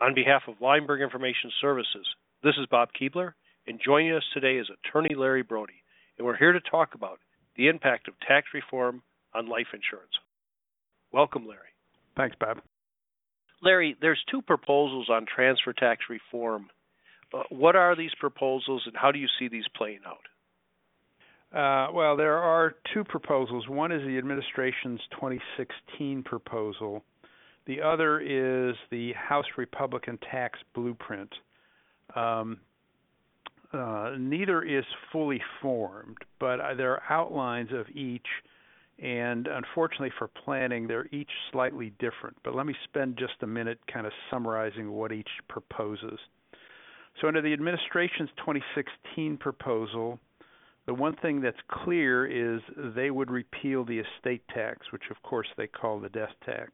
On behalf of Leimberg Information Services, this is Bob Keebler, and joining us today is attorney Larry Brody, and we're here to talk about the impact of tax reform on life insurance. Welcome, Larry. Thanks, Bob. Larry, there's two proposals on transfer tax reform. Uh, what are these proposals, and how do you see these playing out? Uh, well, there are two proposals. One is the administration's 2016 proposal. The other is the House Republican tax blueprint. Um, uh, neither is fully formed, but there are outlines of each, and unfortunately for planning, they're each slightly different. But let me spend just a minute kind of summarizing what each proposes. So, under the administration's 2016 proposal, the one thing that's clear is they would repeal the estate tax, which of course they call the death tax.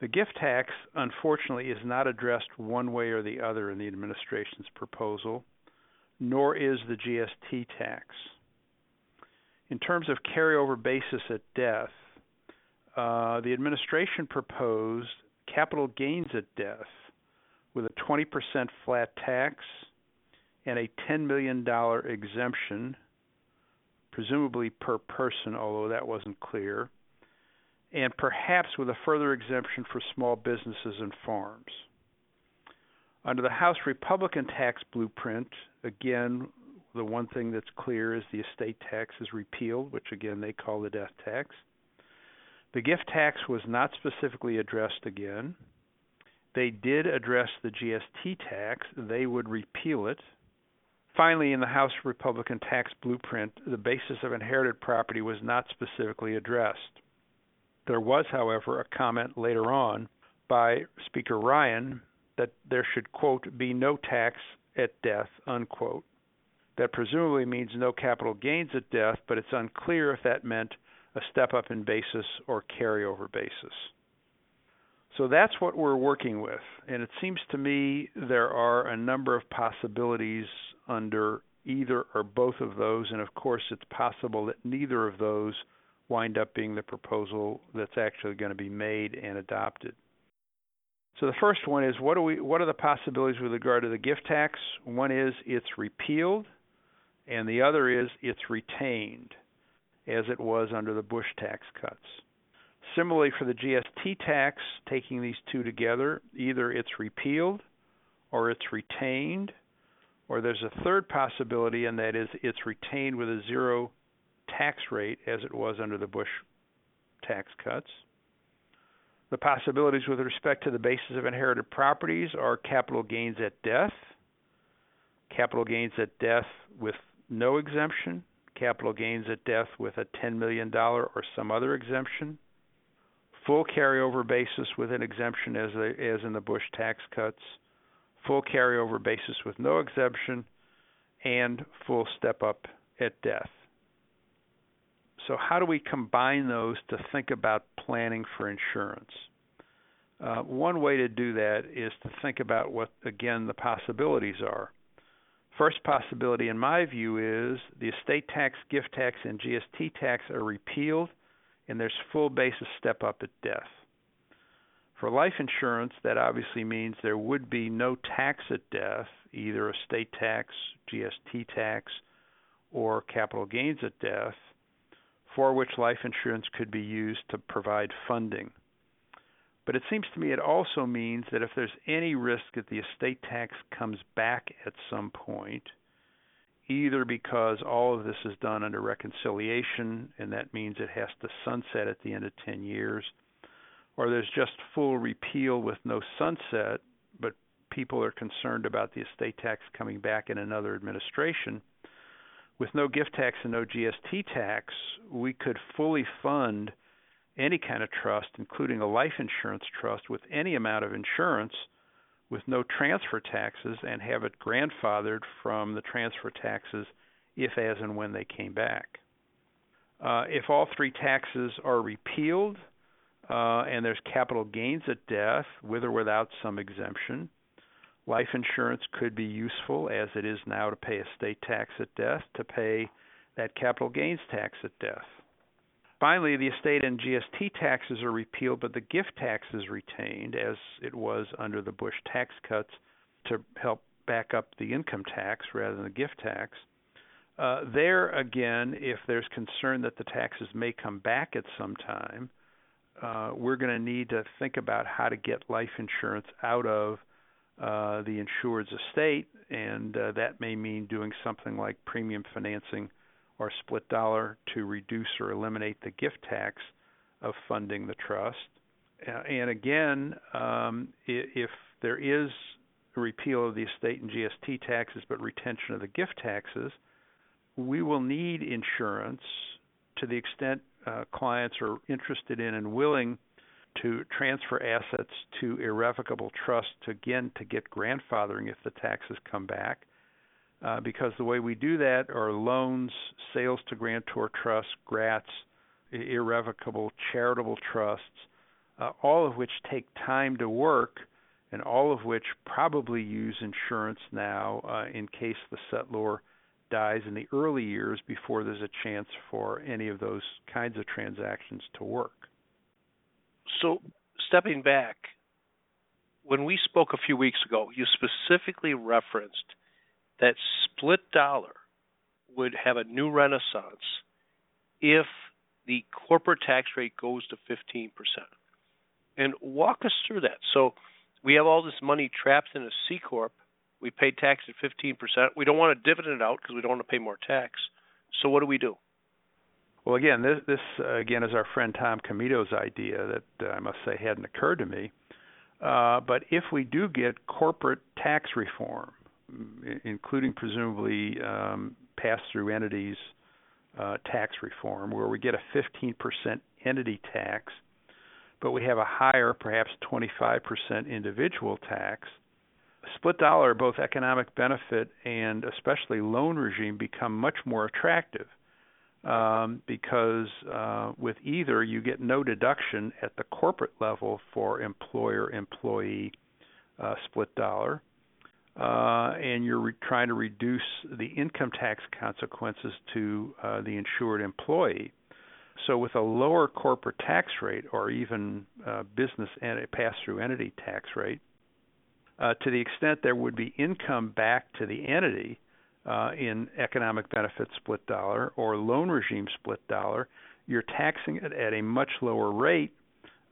The gift tax, unfortunately, is not addressed one way or the other in the administration's proposal, nor is the GST tax. In terms of carryover basis at death, uh, the administration proposed capital gains at death with a 20% flat tax and a $10 million exemption, presumably per person, although that wasn't clear, and perhaps with a further exemption for small businesses and farms. Under the House Republican tax blueprint, again, the one thing that's clear is the estate tax is repealed, which again they call the death tax. The gift tax was not specifically addressed again. They did address the GST tax, they would repeal it. Finally, in the House Republican tax blueprint, the basis of inherited property was not specifically addressed. There was, however, a comment later on by Speaker Ryan that there should, quote, be no tax at death, unquote. That presumably means no capital gains at death, but it's unclear if that meant a step up in basis or carryover basis. So that's what we're working with. And it seems to me there are a number of possibilities under either or both of those. And of course, it's possible that neither of those wind up being the proposal that's actually going to be made and adopted. So the first one is what do we what are the possibilities with regard to the gift tax? One is it's repealed and the other is it's retained as it was under the Bush tax cuts. Similarly for the GST tax, taking these two together, either it's repealed or it's retained, or there's a third possibility and that is it's retained with a zero tax rate as it was under the Bush tax cuts. The possibilities with respect to the basis of inherited properties are capital gains at death, capital gains at death with no exemption, capital gains at death with a $10 million or some other exemption, full carryover basis with an exemption as, as in the Bush tax cuts, full carryover basis with no exemption, and full step up at death. So, how do we combine those to think about planning for insurance? Uh, one way to do that is to think about what, again, the possibilities are. First possibility, in my view, is the estate tax, gift tax, and GST tax are repealed, and there's full basis step up at death. For life insurance, that obviously means there would be no tax at death, either estate tax, GST tax, or capital gains at death for which life insurance could be used to provide funding. But it seems to me it also means that if there's any risk that the estate tax comes back at some point, either because all of this is done under reconciliation and that means it has to sunset at the end of 10 years, or there's just full repeal with no sunset, but people are concerned about the estate tax coming back in another administration with no gift tax and no GST tax, we could fully fund any kind of trust, including a life insurance trust, with any amount of insurance with no transfer taxes and have it grandfathered from the transfer taxes if, as, and when they came back. Uh, if all three taxes are repealed uh, and there's capital gains at death, with or without some exemption, Life insurance could be useful, as it is now, to pay estate tax at death, to pay that capital gains tax at death. Finally, the estate and GST taxes are repealed, but the gift tax is retained as it was under the Bush tax cuts to help back up the income tax rather than the gift tax. Uh, there again, if there's concern that the taxes may come back at some time, uh, we're going to need to think about how to get life insurance out of uh, the insured's estate, and uh, that may mean doing something like premium financing or split dollar to reduce or eliminate the gift tax of funding the trust. Uh, and again, um, if there is a repeal of the estate and GST taxes but retention of the gift taxes, we will need insurance to the extent uh, clients are interested in and willing to transfer assets to irrevocable trust to again to get grandfathering if the taxes come back. Uh, because the way we do that are loans, sales to grantor trusts, grats, irrevocable charitable trusts, uh, all of which take time to work and all of which probably use insurance now uh, in case the settlor dies in the early years before there's a chance for any of those kinds of transactions to work. So, stepping back, when we spoke a few weeks ago, you specifically referenced that split dollar would have a new renaissance if the corporate tax rate goes to 15%. And walk us through that. So, we have all this money trapped in a C corp we pay tax at 15%. We don't want to dividend it out because we don't want to pay more tax. So what do we do? Well, again, this, this uh, again is our friend Tom Comito's idea that uh, I must say hadn't occurred to me. Uh, but if we do get corporate tax reform, including presumably um, pass-through entities uh, tax reform, where we get a 15% entity tax, but we have a higher, perhaps 25% individual tax, split dollar, both economic benefit and especially loan regime, become much more attractive um, because uh, with either you get no deduction at the corporate level for employer employee uh, split dollar. Uh, and you're re- trying to reduce the income tax consequences to uh, the insured employee. So, with a lower corporate tax rate or even uh, business and pass through entity tax rate, uh, to the extent there would be income back to the entity uh, in economic benefit split dollar or loan regime split dollar, you're taxing it at a much lower rate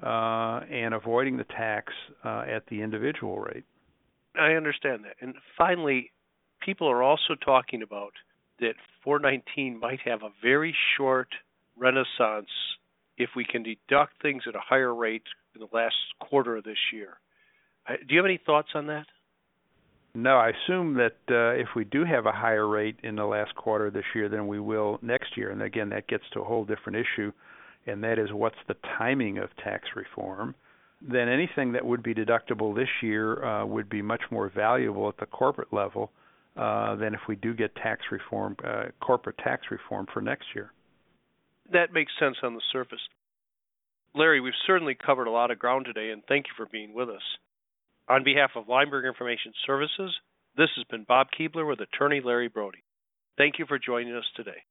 uh, and avoiding the tax uh, at the individual rate. I understand that. And finally, people are also talking about that 419 might have a very short renaissance if we can deduct things at a higher rate in the last quarter of this year. Do you have any thoughts on that? No, I assume that uh, if we do have a higher rate in the last quarter this year than we will next year, and again, that gets to a whole different issue, and that is what's the timing of tax reform, then anything that would be deductible this year uh, would be much more valuable at the corporate level uh, than if we do get tax reform, corporate tax reform for next year. That makes sense on the surface. Larry, we've certainly covered a lot of ground today, and thank you for being with us. On behalf of Leimberg Information Services, this has been Bob Keebler with attorney Larry Brody. Thank you for joining us today.